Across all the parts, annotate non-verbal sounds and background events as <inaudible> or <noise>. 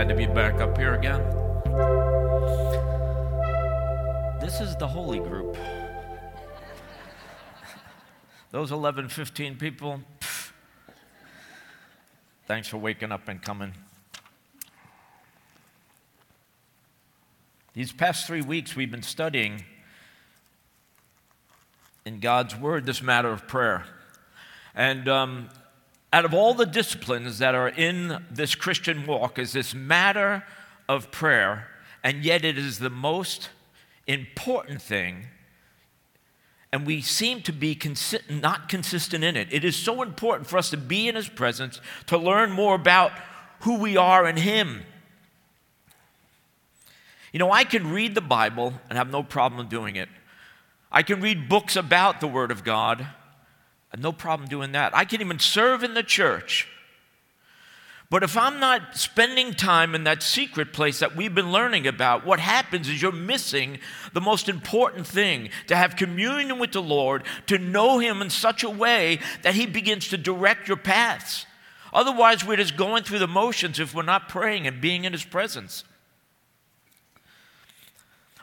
glad to be back up here again. This is the holy group. Those 11, 15 people, pff, thanks for waking up and coming. These past three weeks, we've been studying in God's Word this matter of prayer. And um, out of all the disciplines that are in this Christian walk, is this matter of prayer, and yet it is the most important thing. And we seem to be consi- not consistent in it. It is so important for us to be in His presence, to learn more about who we are in Him. You know, I can read the Bible and have no problem doing it. I can read books about the Word of God, no problem doing that. I can even serve in the church. But if I'm not spending time in that secret place that we've been learning about, what happens is you're missing the most important thing to have communion with the Lord, to know Him in such a way that He begins to direct your paths. Otherwise, we're just going through the motions if we're not praying and being in His presence.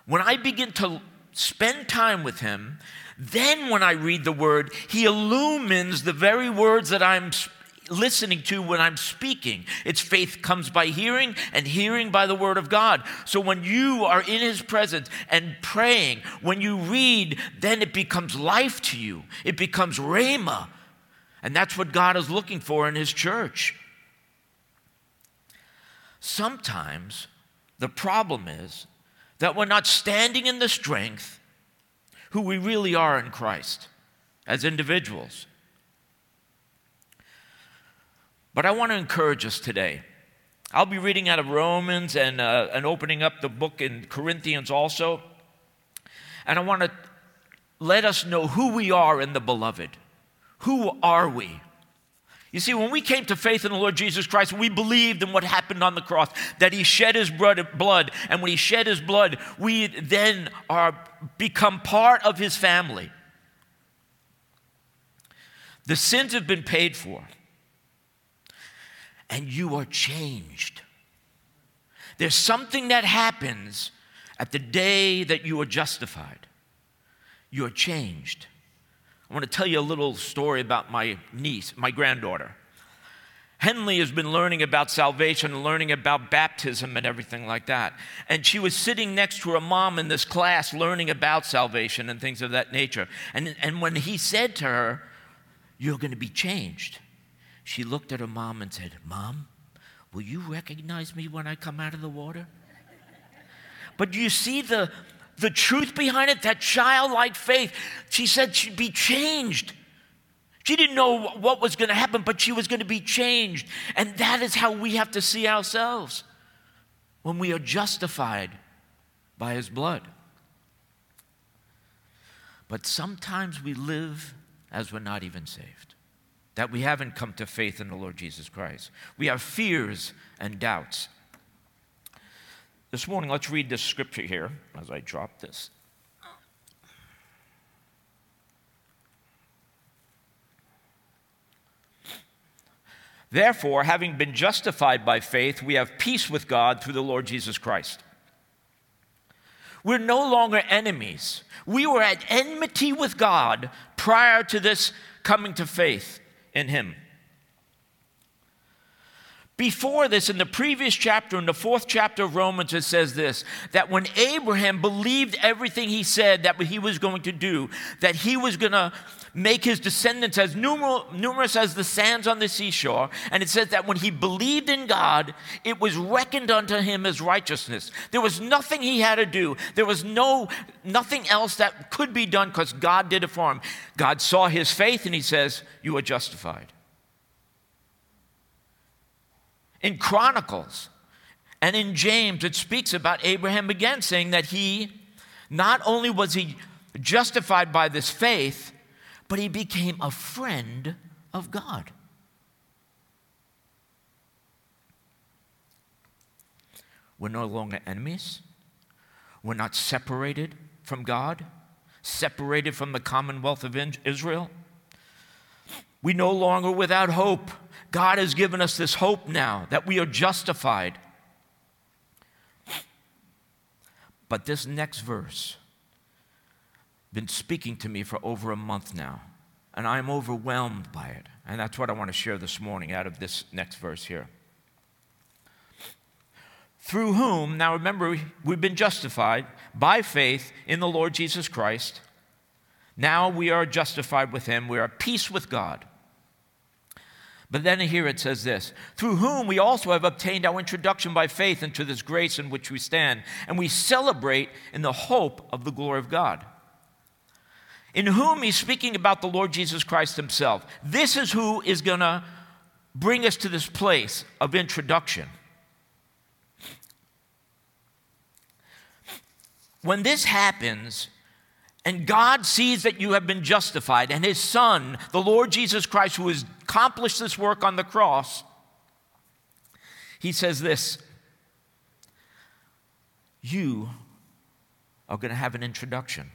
When I begin to spend time with Him, then when I read the Word, He illumines the very words that I'm listening to when I'm speaking. Its faith comes by hearing, and hearing by the Word of God. So when you are in His presence and praying, when you read, then it becomes life to you. It becomes Rhema. And that's what God is looking for in His church. Sometimes the problem is that we're not standing in the strength who we really are in Christ as individuals. But I want to encourage us today. I'll be reading out of Romans and, uh, and opening up the book in Corinthians also. And I want to let us know who we are in the beloved. Who are we? You see, when we came to faith in the Lord Jesus Christ, we believed in what happened on the cross, that He shed His blood, and when He shed His blood, we then are become part of His family. The sins have been paid for, and you are changed. There's something that happens at the day that you are justified. You are changed. I want to tell you a little story about my niece, my granddaughter. Henley has been learning about salvation learning about baptism and everything like that. And she was sitting next to her mom in this class learning about salvation and things of that nature. And, and when he said to her, You're going to be changed, she looked at her mom and said, Mom, will you recognize me when I come out of the water? But do you see the, the truth behind it, that childlike faith. She said she'd be changed. She didn't know what was going to happen, but she was going to be changed. And that is how we have to see ourselves when we are justified by His blood. But sometimes we live as we're not even saved, that we haven't come to faith in the Lord Jesus Christ. We have fears and doubts. This morning, let's read this scripture here as I drop this. Therefore, having been justified by faith, we have peace with God through the Lord Jesus Christ. We're no longer enemies. We were at enmity with God prior to this coming to faith in Him. Before this, in the previous chapter, in the fourth chapter of Romans, it says this that when Abraham believed everything he said that he was going to do, that he was going to make his descendants as numerous as the sands on the seashore. And it says that when he believed in God, it was reckoned unto him as righteousness. There was nothing he had to do, there was no, nothing else that could be done because God did it for him. God saw his faith and he says, You are justified in Chronicles and in James, it speaks about Abraham again, saying that he not only was he justified by this faith, but he became a friend of God. We're no longer enemies. We're not separated from God, separated from the commonwealth of Israel. We no longer without hope. God has given us this hope now that we are justified. But this next verse been speaking to me for over a month now, and I'm overwhelmed by it. And that's what I want to share this morning out of this next verse here. Through whom, now remember, we've been justified by faith in the Lord Jesus Christ. Now we are justified with him. We are at peace with God. But then here it says this through whom we also have obtained our introduction by faith into this grace in which we stand, and we celebrate in the hope of the glory of God. In whom he's speaking about the Lord Jesus Christ himself. This is who is going to bring us to this place of introduction. When this happens, and God sees that you have been justified, and His Son, the Lord Jesus Christ, who has accomplished this work on the cross, He says this You are going to have an introduction.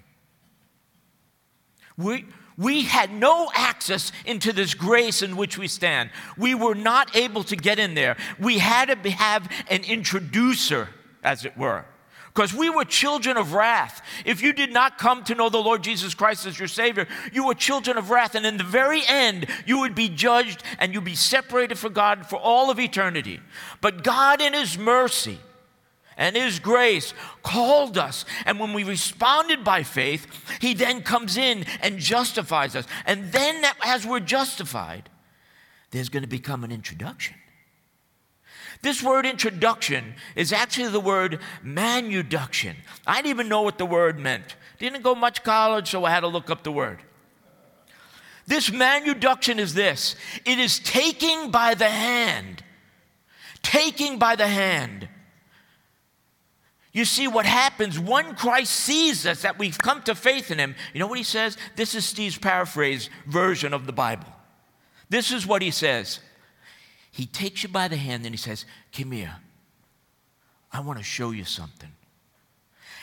We, we had no access into this grace in which we stand. We were not able to get in there. We had to have an introducer, as it were because we were children of wrath. If you did not come to know the Lord Jesus Christ as your Savior, you were children of wrath. And in the very end, you would be judged and you'd be separated from God for all of eternity. But God, in His mercy, and His grace called us. And when we responded by faith, He then comes in and justifies us. And then, as we're justified, there's going to become an introduction. This word introduction is actually the word manuduction. I didn't even know what the word meant. Didn't go much college, so I had to look up the word. This manuduction is this it is taking by the hand. Taking by the hand. You see, what happens when Christ sees us, that we've come to faith in Him, you know what He says? This is Steve's paraphrase version of the Bible. This is what He says he takes you by the hand and he says, Come here. I want to show you something.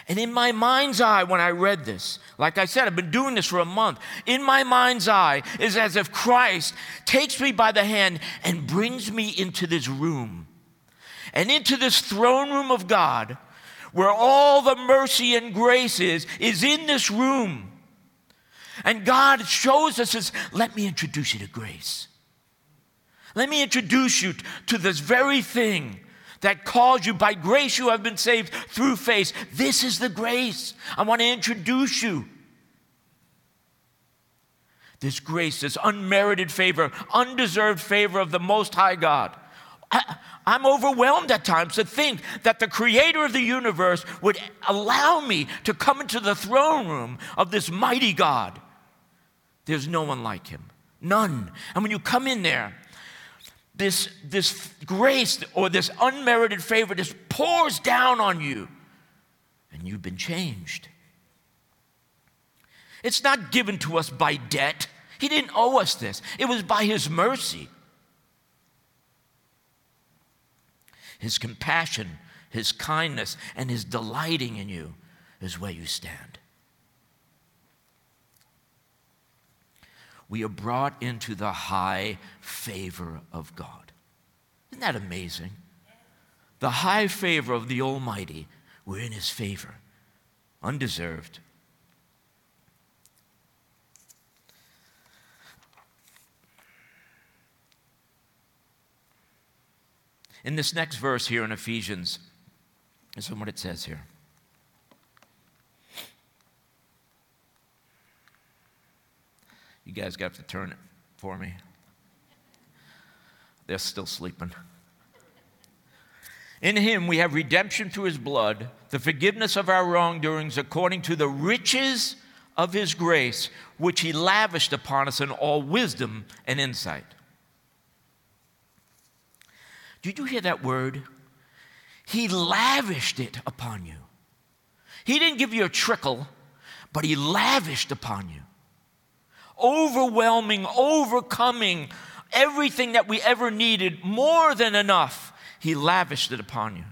And in my mind's eye, when I read this, like I said, I've been doing this for a month. In my mind's eye is as if Christ takes me by the hand and brings me into this room and into this throne room of God where all the mercy and grace is, is in this room. And God shows us, says, let me introduce you to grace. Let me introduce you to this very thing that calls you by grace you have been saved through faith. This is the grace. I want to introduce you. This grace, this unmerited favor, undeserved favor of the Most High God. I, am overwhelmed at times to think that the creator of the universe would allow me to come into the throne room of this mighty God. There's no one like him. None. And when you come in there, this, this grace or this unmerited favor just pours down on you, and you've been changed. It's not given to us by debt. He didn't owe us this, it was by His mercy. His compassion, His kindness, and His delighting in you is where you stand. We are brought into the high favor of God. Isn't that amazing? The high favor of the Almighty, we're in His favor, undeserved. In this next verse here in Ephesians, is what it says here. You guys got to turn it for me. They're still sleeping. In him we have redemption through his blood, the forgiveness of our wrongdoings according to the riches of his grace, which he lavished upon us in all wisdom and insight. Did you hear that word? He lavished it upon you. He didn't give you a trickle, but he lavished upon you overwhelming, overcoming everything that we ever needed, more than enough. He lavished it upon you.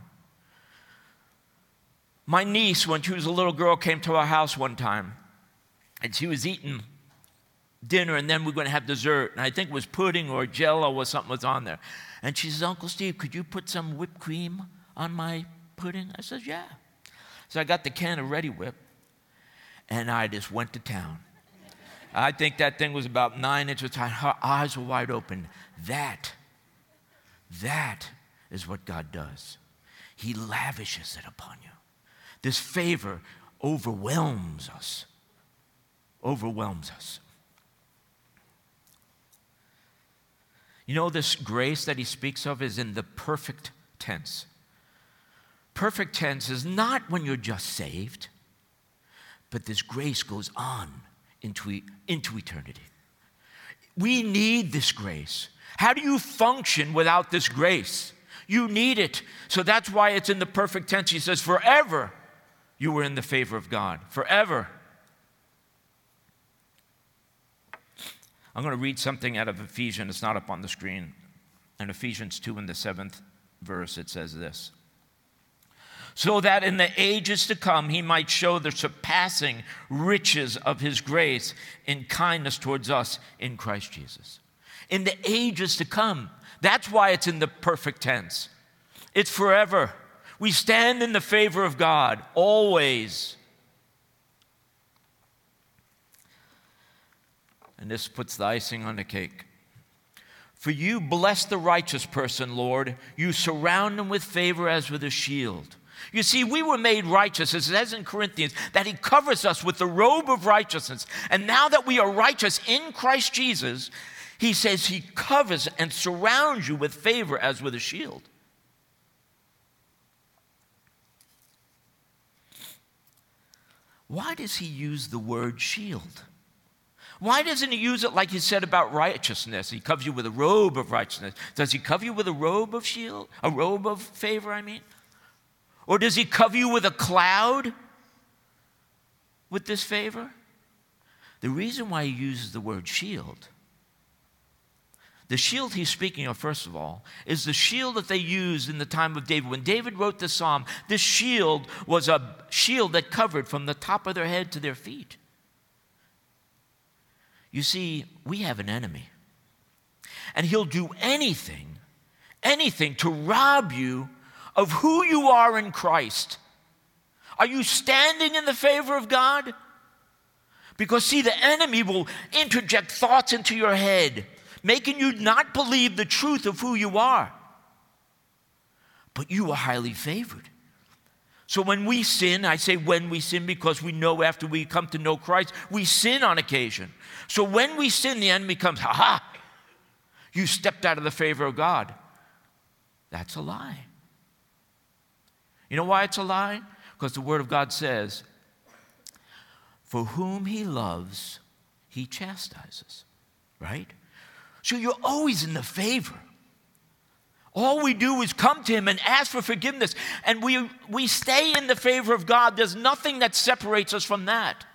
My niece, when she was a little girl, came to our house one time and she was eating dinner and then we are going to have dessert. And I think it was pudding or jello or something was on there. And she says, Uncle Steve, could you put some whipped cream on my pudding? I said, Yeah. So I got the can of Reddi-wip and I just went to town. I think that thing was about nine inches high. Her eyes were wide open. That, that is what God does. He lavishes it upon you. This favor overwhelms us. Overwhelms us. You know, this grace that he speaks of is in the perfect tense. Perfect tense is not when you're just saved, but this grace goes on into, into eternity. We need this grace. How do you function without this grace? You need it. So that's why it's in the perfect tense. He says, Forever you were in the favor of God. Forever. I'm going to read something out of Ephesians. It's not up on the screen. In Ephesians 2, in the seventh verse, it says this So that in the ages to come he might show the surpassing riches of his grace in kindness towards us in Christ Jesus. In the ages to come. That's why it's in the perfect tense. It's forever. We stand in the favor of God always. And this puts the icing on the cake. For you bless the righteous person, Lord. You surround him with favor as with a shield. You see, we were made righteous, as it says in Corinthians, that he covers us with the robe of righteousness. And now that we are righteous in Christ Jesus, he says he covers and surrounds you with favor as with a shield. Why does he use the word shield? Why doesn't he use it like he said about righteousness? He covers you with a robe of righteousness. Does he cover you with a robe of shield? A robe of favor, I mean? Or does he cover you with a cloud with this favor? The reason why he uses the word shield the shield he's speaking of, first of all, is the shield that they used in the time of David. When David wrote the psalm, this shield was a shield that covered from the top of their head to their feet. You see, we have an enemy, and he'll do anything, anything to rob you of who you are in Christ. Are you standing in the favor of God? Because, see, the enemy will interject thoughts into your head making you not believe the truth of who you are. But you are highly favored. So when we sin, I say when we sin because we know after we come to know Christ, we sin on occasion. So when we sin, the enemy comes, ha ha, you stepped out of the favor of God. That's a lie. You know why it's a lie? Because the Word of God says, For whom He loves, He chastises, right? So you're always in the favor. All we do is come to Him and ask for forgiveness, and we, we stay in the favor of God. There's nothing that separates us from that.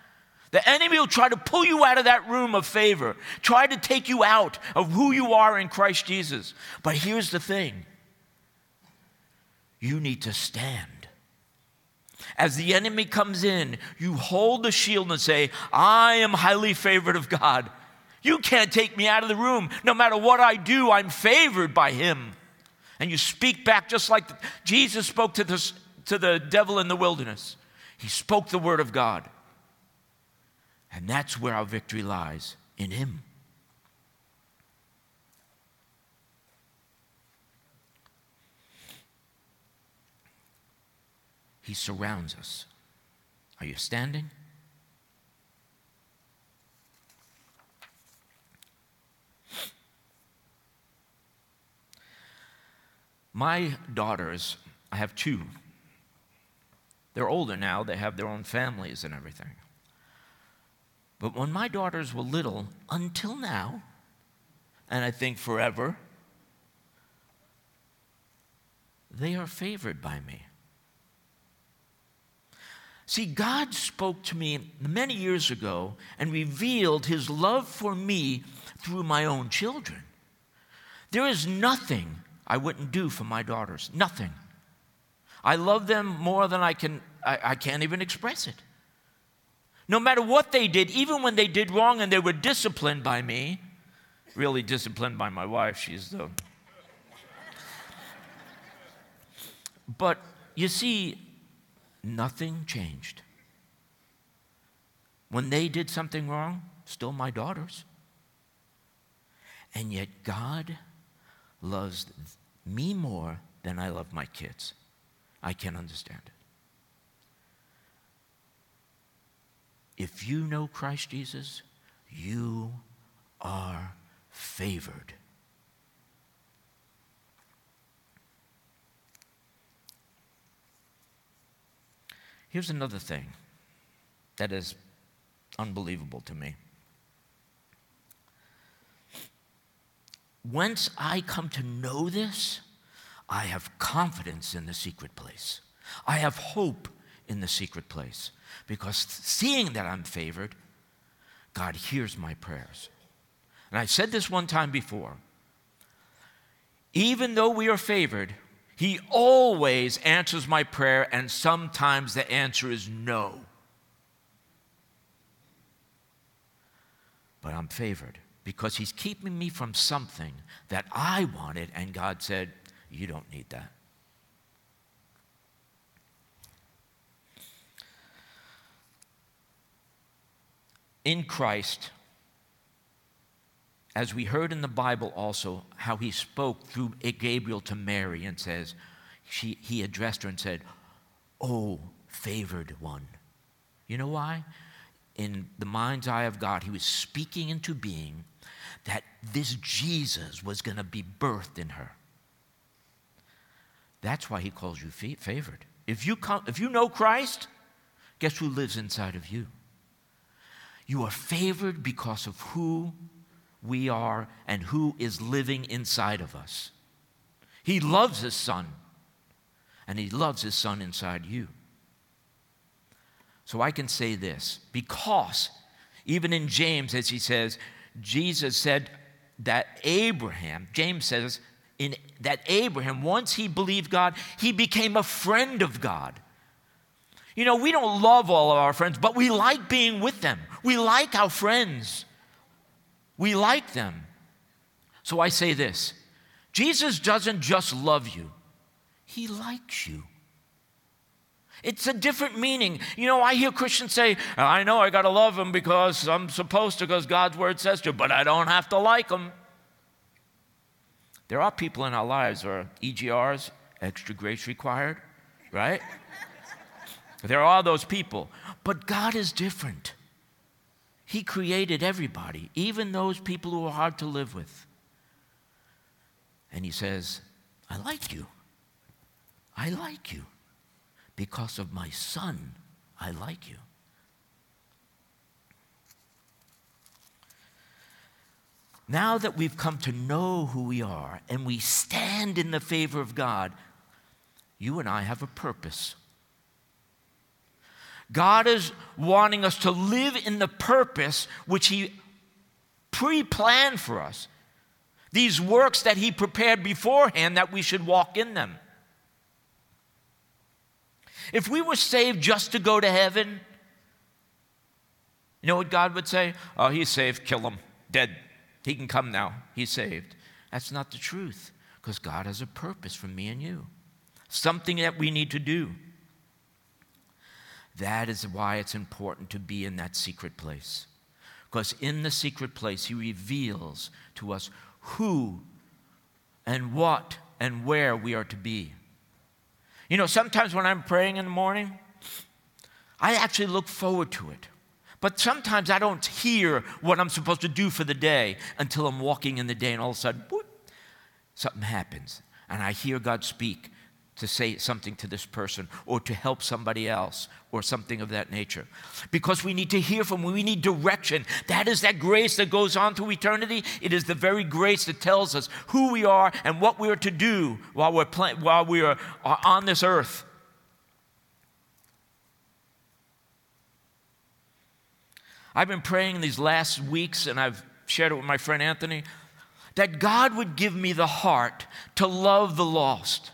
The enemy will try to pull you out of that room of favor, try to take you out of who you are in Christ Jesus. But here's the thing you need to stand. As the enemy comes in, you hold the shield and say, I am highly favored of God. You can't take me out of the room. No matter what I do, I'm favored by him. And you speak back just like Jesus spoke to, this, to the devil in the wilderness. He spoke the word of God. And that's where our victory lies in him. He surrounds us. Are you standing? My daughters, I have two. They're older now, they have their own families and everything. But when my daughters were little, until now, and I think forever, they are favored by me. See, God spoke to me many years ago and revealed his love for me through my own children. There is nothing I wouldn't do for my daughters. Nothing. I love them more than I can, I, I can't even express it. No matter what they did, even when they did wrong and they were disciplined by me, really disciplined by my wife, she's the. But you see, nothing changed. When they did something wrong, still my daughters. And yet God loves me more than I love my kids. I can't understand it. If you know Christ Jesus, you are favored. Here's another thing that is unbelievable to me. Once I come to know this, I have confidence in the secret place. I have hope in the secret place because seeing that I'm favored, God hears my prayers. And I said this one time before. Even though we are favored, he always answers my prayer, and sometimes the answer is no. But I'm favored because He's keeping me from something that I wanted, and God said, You don't need that. In Christ, as we heard in the Bible also, how he spoke through Gabriel to Mary and says, she, he addressed her and said, Oh, favored one. You know why? In the mind's eye of God, he was speaking into being that this Jesus was going to be birthed in her. That's why he calls you favored. If you, come, if you know Christ, guess who lives inside of you? You are favored because of who we are and who is living inside of us. He loves his son, and he loves his son inside you. So I can say this because even in James, as he says, Jesus said that Abraham, James says, in, that Abraham, once he believed God, he became a friend of God. You know, we don't love all of our friends, but we like being with them. We like our friends. We like them. So I say this Jesus doesn't just love you, He likes you. It's a different meaning. You know, I hear Christians say, I know I got to love him because I'm supposed to, because God's word says to, but I don't have to like him. There are people in our lives, or EGRs, extra grace required, right? <laughs> there are those people. But God is different. He created everybody, even those people who are hard to live with. And He says, I like you. I like you. Because of my son, I like you. Now that we've come to know who we are and we stand in the favor of God, you and I have a purpose. God is wanting us to live in the purpose which He pre planned for us. These works that He prepared beforehand that we should walk in them. If we were saved just to go to heaven, you know what God would say? Oh, he's saved, kill him, dead. He can come now, he's saved. That's not the truth, because God has a purpose for me and you, something that we need to do. That is why it's important to be in that secret place. Because in the secret place, He reveals to us who and what and where we are to be. You know, sometimes when I'm praying in the morning, I actually look forward to it. But sometimes I don't hear what I'm supposed to do for the day until I'm walking in the day, and all of a sudden, whoop, something happens. And I hear God speak to say something to this person or to help somebody else or something of that nature. Because we need to hear from we need direction. That is that grace that goes on to eternity. It is the very grace that tells us who we are and what we are to do while we're play, while we are, are on this earth. I've been praying these last weeks and I've shared it with my friend Anthony that God would give me the heart to love the lost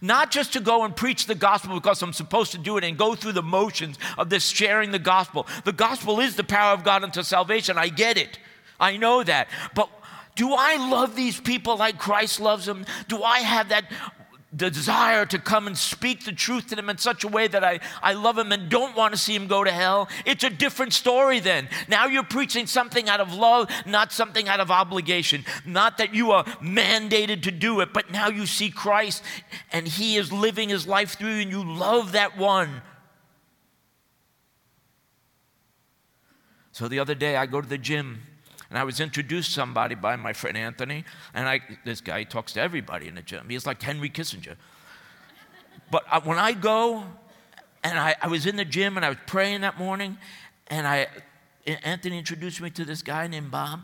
not just to go and preach the gospel because I'm supposed to do it and go through the motions of this sharing the gospel. The gospel is the power of God unto salvation. I get it. I know that. But do I love these people like Christ loves them? Do I have that desire to come and speak the truth to them in such a way that I, I love him and don't want to see him go to hell, it's a different story then. Now you're preaching something out of love, not something out of obligation. Not that you are mandated to do it, but now you see Christ and he is living his life through you and you love that one. So the other day I go to the gym and I was introduced somebody by my friend Anthony, and I, this guy talks to everybody in the gym. He's like Henry Kissinger. But I, when I go, and I, I was in the gym and I was praying that morning, and I, Anthony introduced me to this guy named Bob.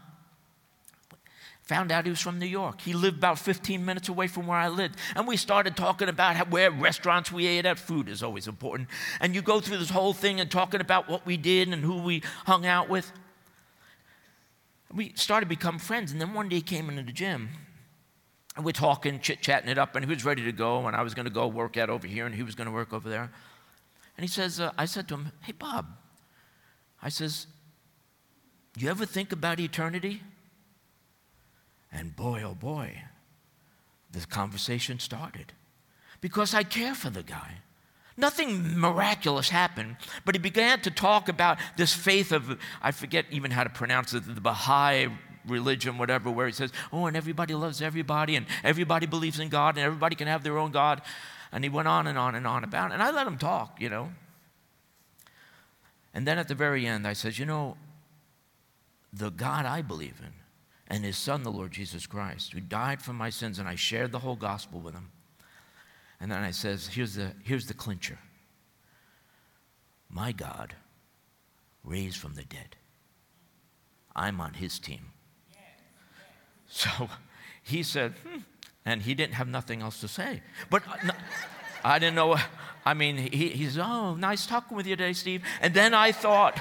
Found out he was from New York. He lived about 15 minutes away from where I lived. And we started talking about how, where restaurants we ate at. Food is always important. And you go through this whole thing and talking about what we did and who we hung out with we started to become friends. And then one day he came into the gym. And we're talking, chit chatting it up, and he was ready to go. And I was going to go work out over here, and he was going to work over there. And he says, uh, I said to him, Hey, Bob, I says, You ever think about eternity? And boy, oh boy, the conversation started because I care for the guy. Nothing miraculous happened, but he began to talk about this faith of, I forget even how to pronounce it, the Baha'i religion, whatever, where he says, oh, and everybody loves everybody, and everybody believes in God, and everybody can have their own God. And he went on and on and on about it. And I let him talk, you know. And then at the very end, I said, you know, the God I believe in, and his son, the Lord Jesus Christ, who died for my sins, and I shared the whole gospel with him. And then I says, here's the, here's the clincher. My God raised from the dead. I'm on his team. So <laughs> he said, hmm. and he didn't have nothing else to say. But I didn't know. I mean, he, he said, oh, nice talking with you today, Steve. And then I thought,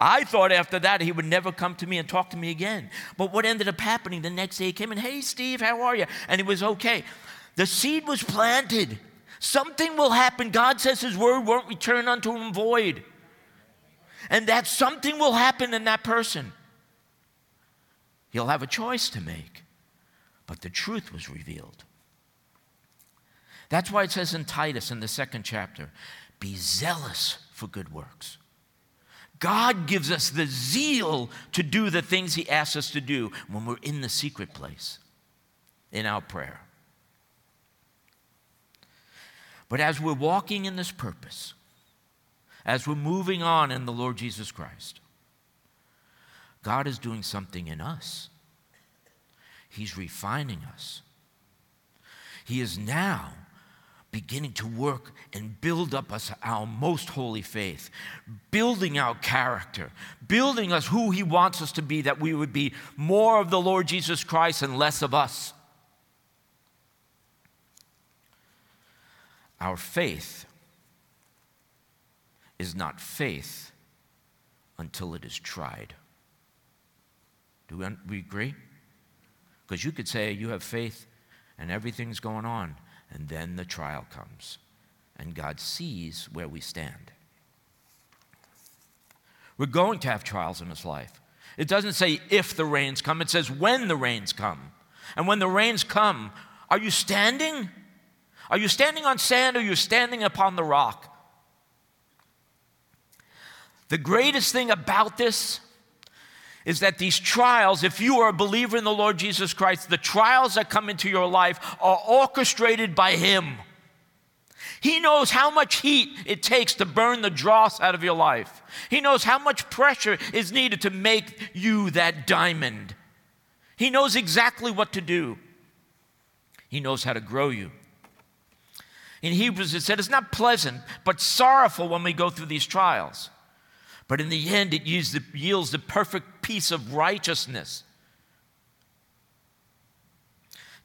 I thought after that he would never come to me and talk to me again. But what ended up happening the next day, he came in, hey, Steve, how are you? And he was okay. The seed was planted. Something will happen. God says His word won't return unto Him void. And that something will happen in that person. He'll have a choice to make. But the truth was revealed. That's why it says in Titus in the second chapter be zealous for good works. God gives us the zeal to do the things He asks us to do when we're in the secret place in our prayer. But as we're walking in this purpose, as we're moving on in the Lord Jesus Christ, God is doing something in us. He's refining us. He is now beginning to work and build up us our most holy faith, building our character, building us who He wants us to be, that we would be more of the Lord Jesus Christ and less of us. Our faith is not faith until it is tried. Do we agree? Because you could say you have faith and everything's going on, and then the trial comes, and God sees where we stand. We're going to have trials in this life. It doesn't say if the rains come, it says when the rains come. And when the rains come, are you standing? Are you standing on sand or are you standing upon the rock? The greatest thing about this is that these trials, if you are a believer in the Lord Jesus Christ, the trials that come into your life are orchestrated by Him. He knows how much heat it takes to burn the dross out of your life. He knows how much pressure is needed to make you that diamond. He knows exactly what to do. He knows how to grow you. In Hebrews, it said it's not pleasant, but sorrowful when we go through these trials. But in the end, it yields the, perfect peace of righteousness.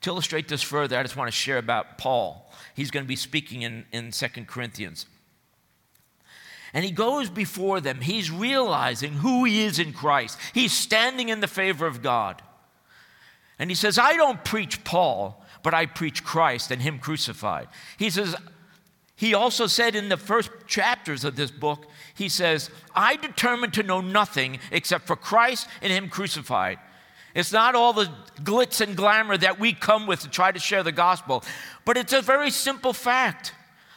To illustrate this further, I just want to share about Paul. He's going to be speaking in, in 2 Corinthians. And he goes before them. He's realizing who he is in Christ. He's standing in the favor of God. And he says, I don't preach Paul, but I preach Christ and Him crucified. He says, he also said in the first chapters of this book, he says, I determined to know nothing except for Christ and Him crucified. It's not all the glitz and glamour that we come with to try to share the gospel, but it's a very simple fact.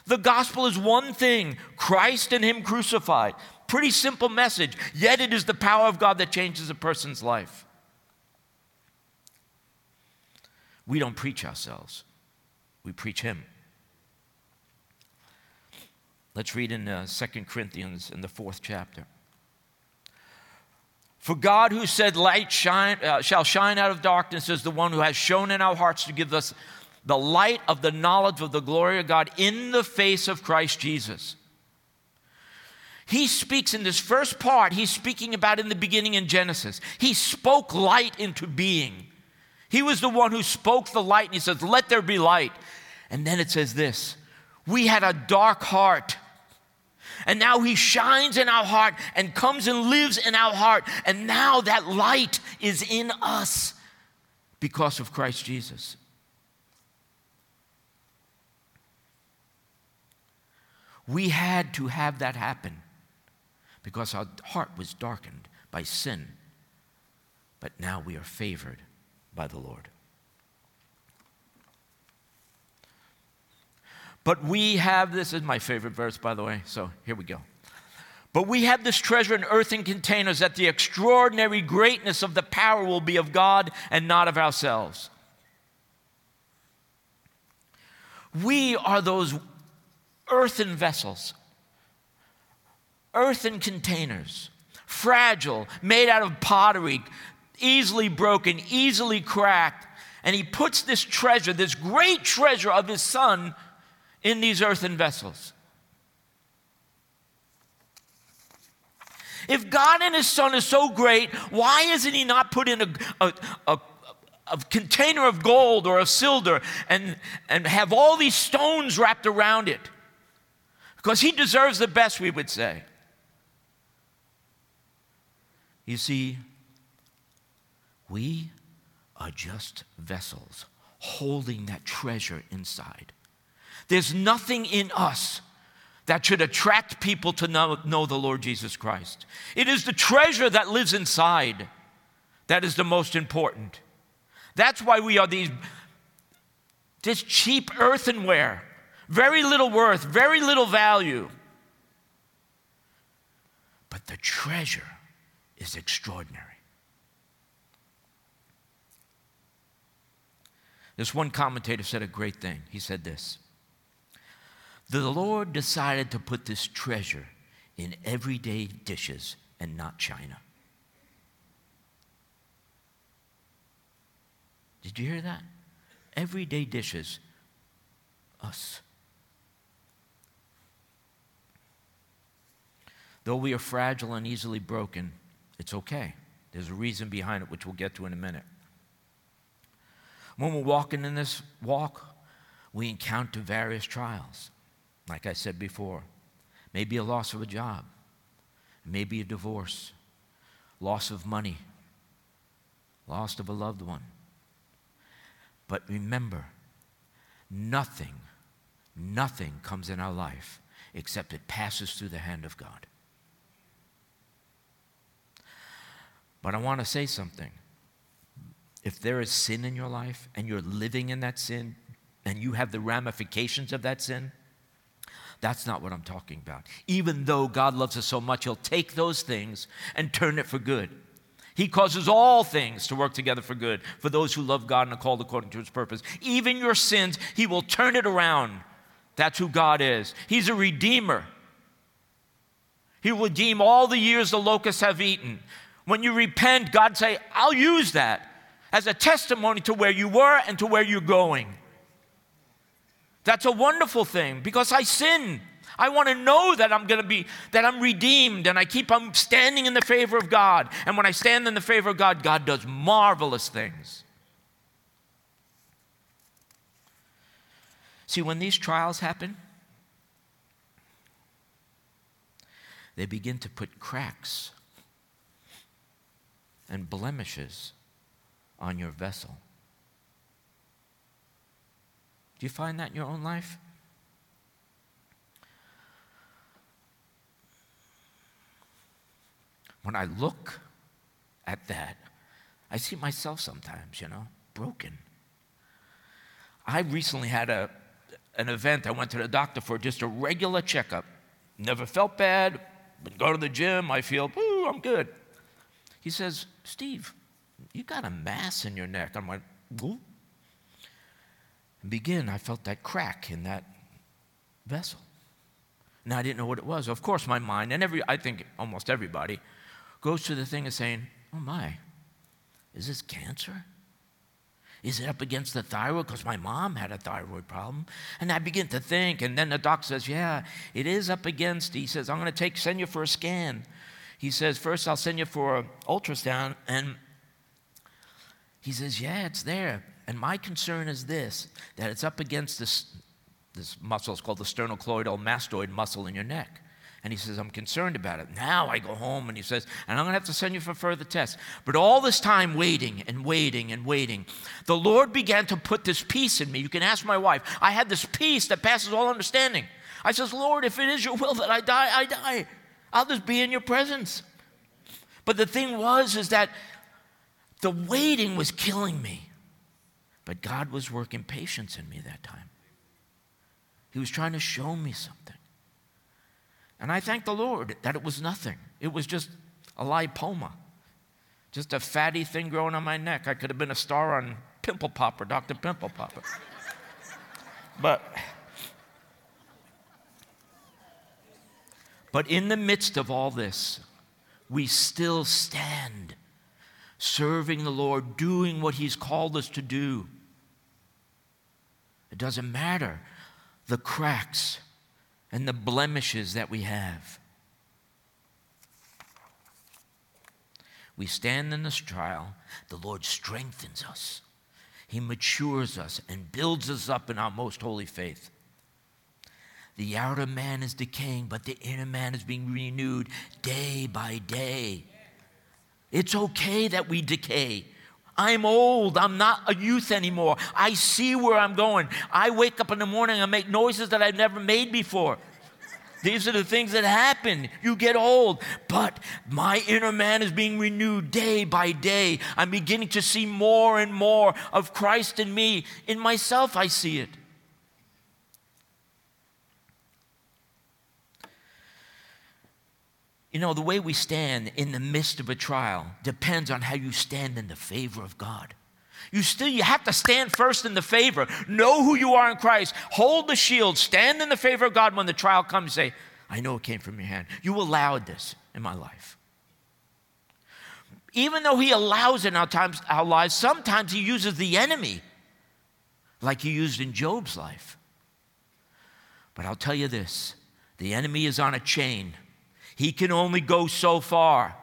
The gospel is one thing Christ and Him crucified. Pretty simple message, yet it is the power of God that changes a person's life. We don't preach ourselves, we preach Him. Let's read in uh, 2 Corinthians in the fourth chapter. For God, who said, Light shine, uh, shall shine out of darkness, is the one who has shown in our hearts to give us the light of the knowledge of the glory of God in the face of Christ Jesus. He speaks in this first part, he's speaking about in the beginning in Genesis. He spoke light into being. He was the one who spoke the light, and he says, Let there be light. And then it says this We had a dark heart and now he shines in our heart and comes and lives in our heart. And now that light is in us because of Christ Jesus. We had to have that happen because our heart was darkened by sin. But now we are favored by the Lord. But we have this is my favorite verse, by the way, so here we go. But we have this treasure in earthen containers that the extraordinary greatness of the power will be of God and not of ourselves. We are those earthen vessels, earthen containers, fragile, made out of pottery, easily broken, easily cracked. And he puts this treasure, this great treasure of his son, in these earthen vessels. If God and His Son is so great, why isn't He not put in a, a, a, a container of gold or of silver and, and have all these stones wrapped around it? Because He deserves the best, we would say. You see, we are just vessels holding that treasure inside. There's nothing in us that should attract people to know, know, the Lord Jesus Christ. It is the treasure that lives inside that is the most important. That's why we are these this cheap earthenware, very little worth, very little value. But the treasure is extraordinary. This one commentator said a great thing. He said this the Lord decided to put this treasure in everyday dishes and not china. Did you hear that? Everyday dishes, us. Though we are fragile and easily broken, it's okay. There's a reason behind it, which we'll get to in a minute. When we're walking in this walk, we encounter various trials like I said before. Maybe a loss of a job, maybe a divorce, loss of money, loss of a loved one. But remember, nothing, nothing comes in our life except it passes through the hand of God. But I want to say something. If there is sin in your life and you're living in that sin and you have the ramifications of that sin, that's not what I'm talking about. Even though God loves us so much, He'll take those things and turn it for good. He causes all things to work together for good for those who love God and are called according to His purpose. Even your sins, He will turn it around. That's who God is. He's a redeemer. He will redeem all the years the locusts have eaten. When you repent, God say, I'll use that as a testimony to where you were and to where you're going. That's a wonderful thing because I sin. I want to know that I'm going to be, that I'm redeemed and I keep on standing in the favor of God. And when I stand in the favor of God, God does marvelous things. See, when these trials happen, they begin to put cracks and blemishes on your vessel. Do you find that in your own life? When I look at that, I see myself sometimes, you know, broken. I recently had a, an event. I went to the doctor for just a regular checkup. Never felt bad. Been going to the gym. I feel, ooh, I'm good. He says, Steve, you got a mass in your neck. I'm like, ooh. And begin, I felt that crack in that vessel. And I didn't know what it was. Of course, my mind, and every, I think almost everybody, goes to the thing of saying, oh my, is this cancer? Is it up against the thyroid? Because my mom had a thyroid problem. And I begin to think, and then the doc says, Yeah, it is up against. He says, I'm going to take send you for a scan. He says, First, I'll send you for an ultrasound. And he says, Yeah, it's there. And my concern is this that it's up against this, this muscle. It's called the sternocleidomastoid mastoid muscle in your neck. And he says, I'm concerned about it. Now I go home and he says, and I'm going to have to send you for further tests. But all this time waiting and waiting and waiting, the Lord began to put this peace in me. You can ask my wife. I had this peace that passes all understanding. I says, Lord, if it is your will that I die, I die. I'll just be in your presence. But the thing was, is that the waiting was killing me. But God was working patience in me that time. He was trying to show me something. And I thank the Lord that it was nothing. It was just a lipoma, just a fatty thing growing on my neck. I could have been a star on Pimple Popper, Dr. Pimple Popper. but, but in the midst of all this, we still stand serving the Lord, doing what He's called us to do. It doesn't matter the cracks and the blemishes that we have. We stand in this trial, the Lord strengthens us. He matures us and builds us up in our most holy faith. The outer man is decaying, but the inner man is being renewed day by day. It's okay that we decay. I'm old. I'm not a youth anymore. I see where I'm going. I wake up in the morning and make noises that I've never made before. These are the things that happen. You get old. But my inner man is being renewed day by day. I'm beginning to see more and more of Christ in me. In myself, I see it. You know, the way we stand in the midst of a trial depends on how you stand in the favor of God. You still you have to stand first in the favor. Know who you are in Christ. Hold the shield. Stand in the favor of God when the trial comes. Say, I know it came from your hand. You allowed this in my life. Even though he allows in our, times, our lives, sometimes he uses the enemy, like he used in Job's life. But I'll tell you this the enemy is on a chain. He can only go so far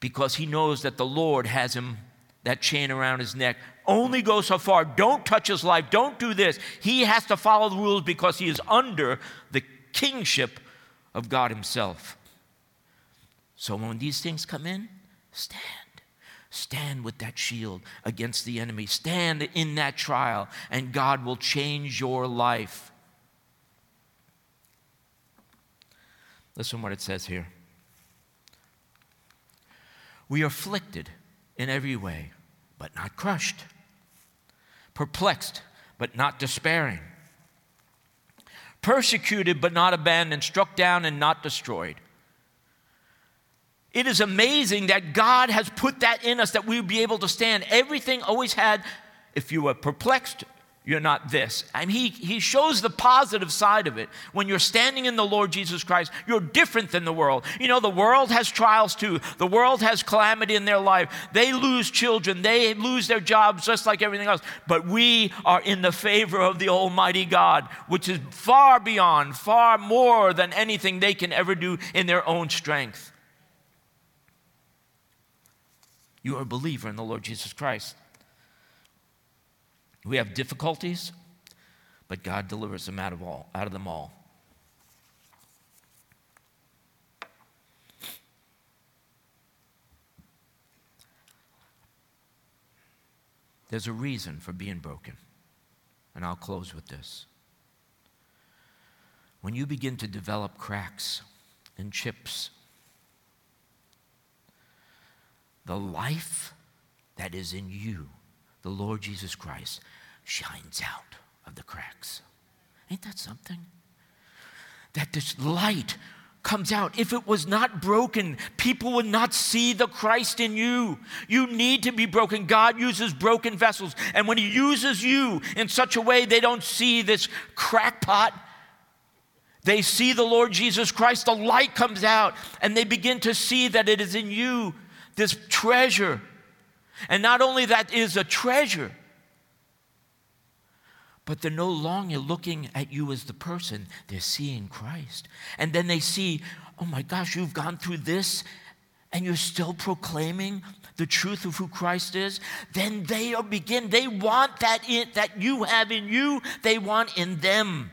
because he knows that the Lord has him, that chain around his neck. Only go so far. Don't touch his life. Don't do this. He has to follow the rules because he is under the kingship of God himself. So when these things come in, stand. Stand with that shield against the enemy. Stand in that trial, and God will change your life. Listen what it says here. We are afflicted in every way, but not crushed, perplexed, but not despairing, persecuted, but not abandoned, struck down, and not destroyed. It is amazing that God has put that in us that we would be able to stand. Everything always had, if you were perplexed, you're not this. And he, he shows the positive side of it. When you're standing in the Lord Jesus Christ, you're different than the world. You know, the world has trials too. The world has calamity in their life. They lose children, they lose their jobs just like everything else. But we are in the favor of the Almighty God, which is far beyond, far more than anything they can ever do in their own strength. You are a believer in the Lord Jesus Christ. We have difficulties, but God delivers them out of all, out of them all. There's a reason for being broken. And I'll close with this. When you begin to develop cracks and chips, the life that is in you, the Lord Jesus Christ, shines out of the cracks. Ain't that something? That this light comes out. If it was not broken, people would not see the Christ in you. You need to be broken. God uses broken vessels. And when He uses you in such a way they don't see this crackpot, they see the Lord Jesus Christ, the light comes out, and they begin to see that it is in you, this treasure. And not only that is a treasure, but they're no longer looking at you as the person, they're seeing Christ. And then they see, oh my gosh, you've gone through this and you're still proclaiming the truth of who Christ is, then they begin, they want that in, that you have in you, they want in them.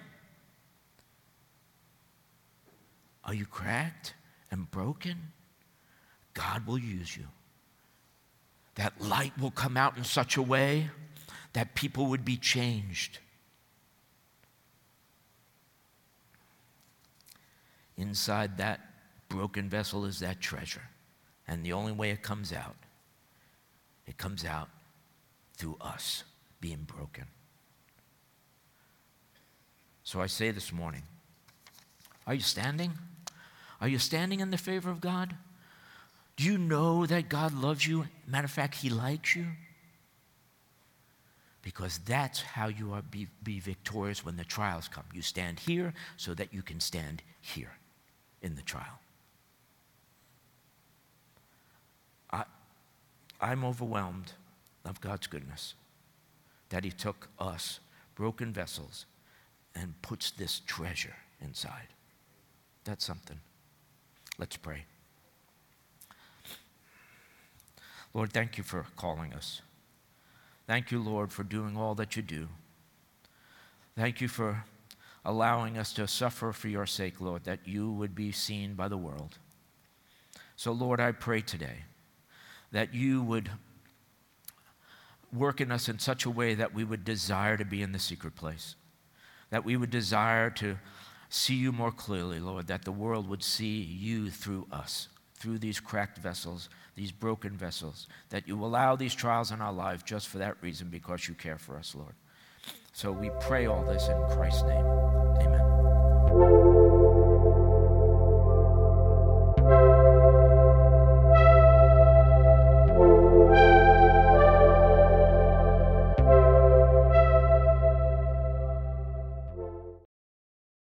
Are you cracked and broken? God will use you. That light will come out in such a way that people would be changed. Inside that broken vessel is that treasure. And the only way it comes out, it comes out through us being broken. So I say this morning are you standing? Are you standing in the favor of God? Do you know that God loves you? Matter of fact, He likes you. Because that's how you are be, be victorious when the trials come. You stand here so that you can stand here in the trial. I, I'm overwhelmed of God's goodness that He took us, broken vessels, and puts this treasure inside. That's something. Let's pray. Lord, thank you for calling us. Thank you, Lord, for doing all that you do. Thank you for allowing us to suffer for your sake, Lord, that you would be seen by the world. So, Lord, I pray today that you would work in us in such a way that we would desire to be in the secret place, that we would desire to see you more clearly, Lord, that the world would see you through us, through these cracked vessels, these broken vessels, that you allow these trials in our life just for that reason, because you care for us, Lord. So we pray all this in Christ's name.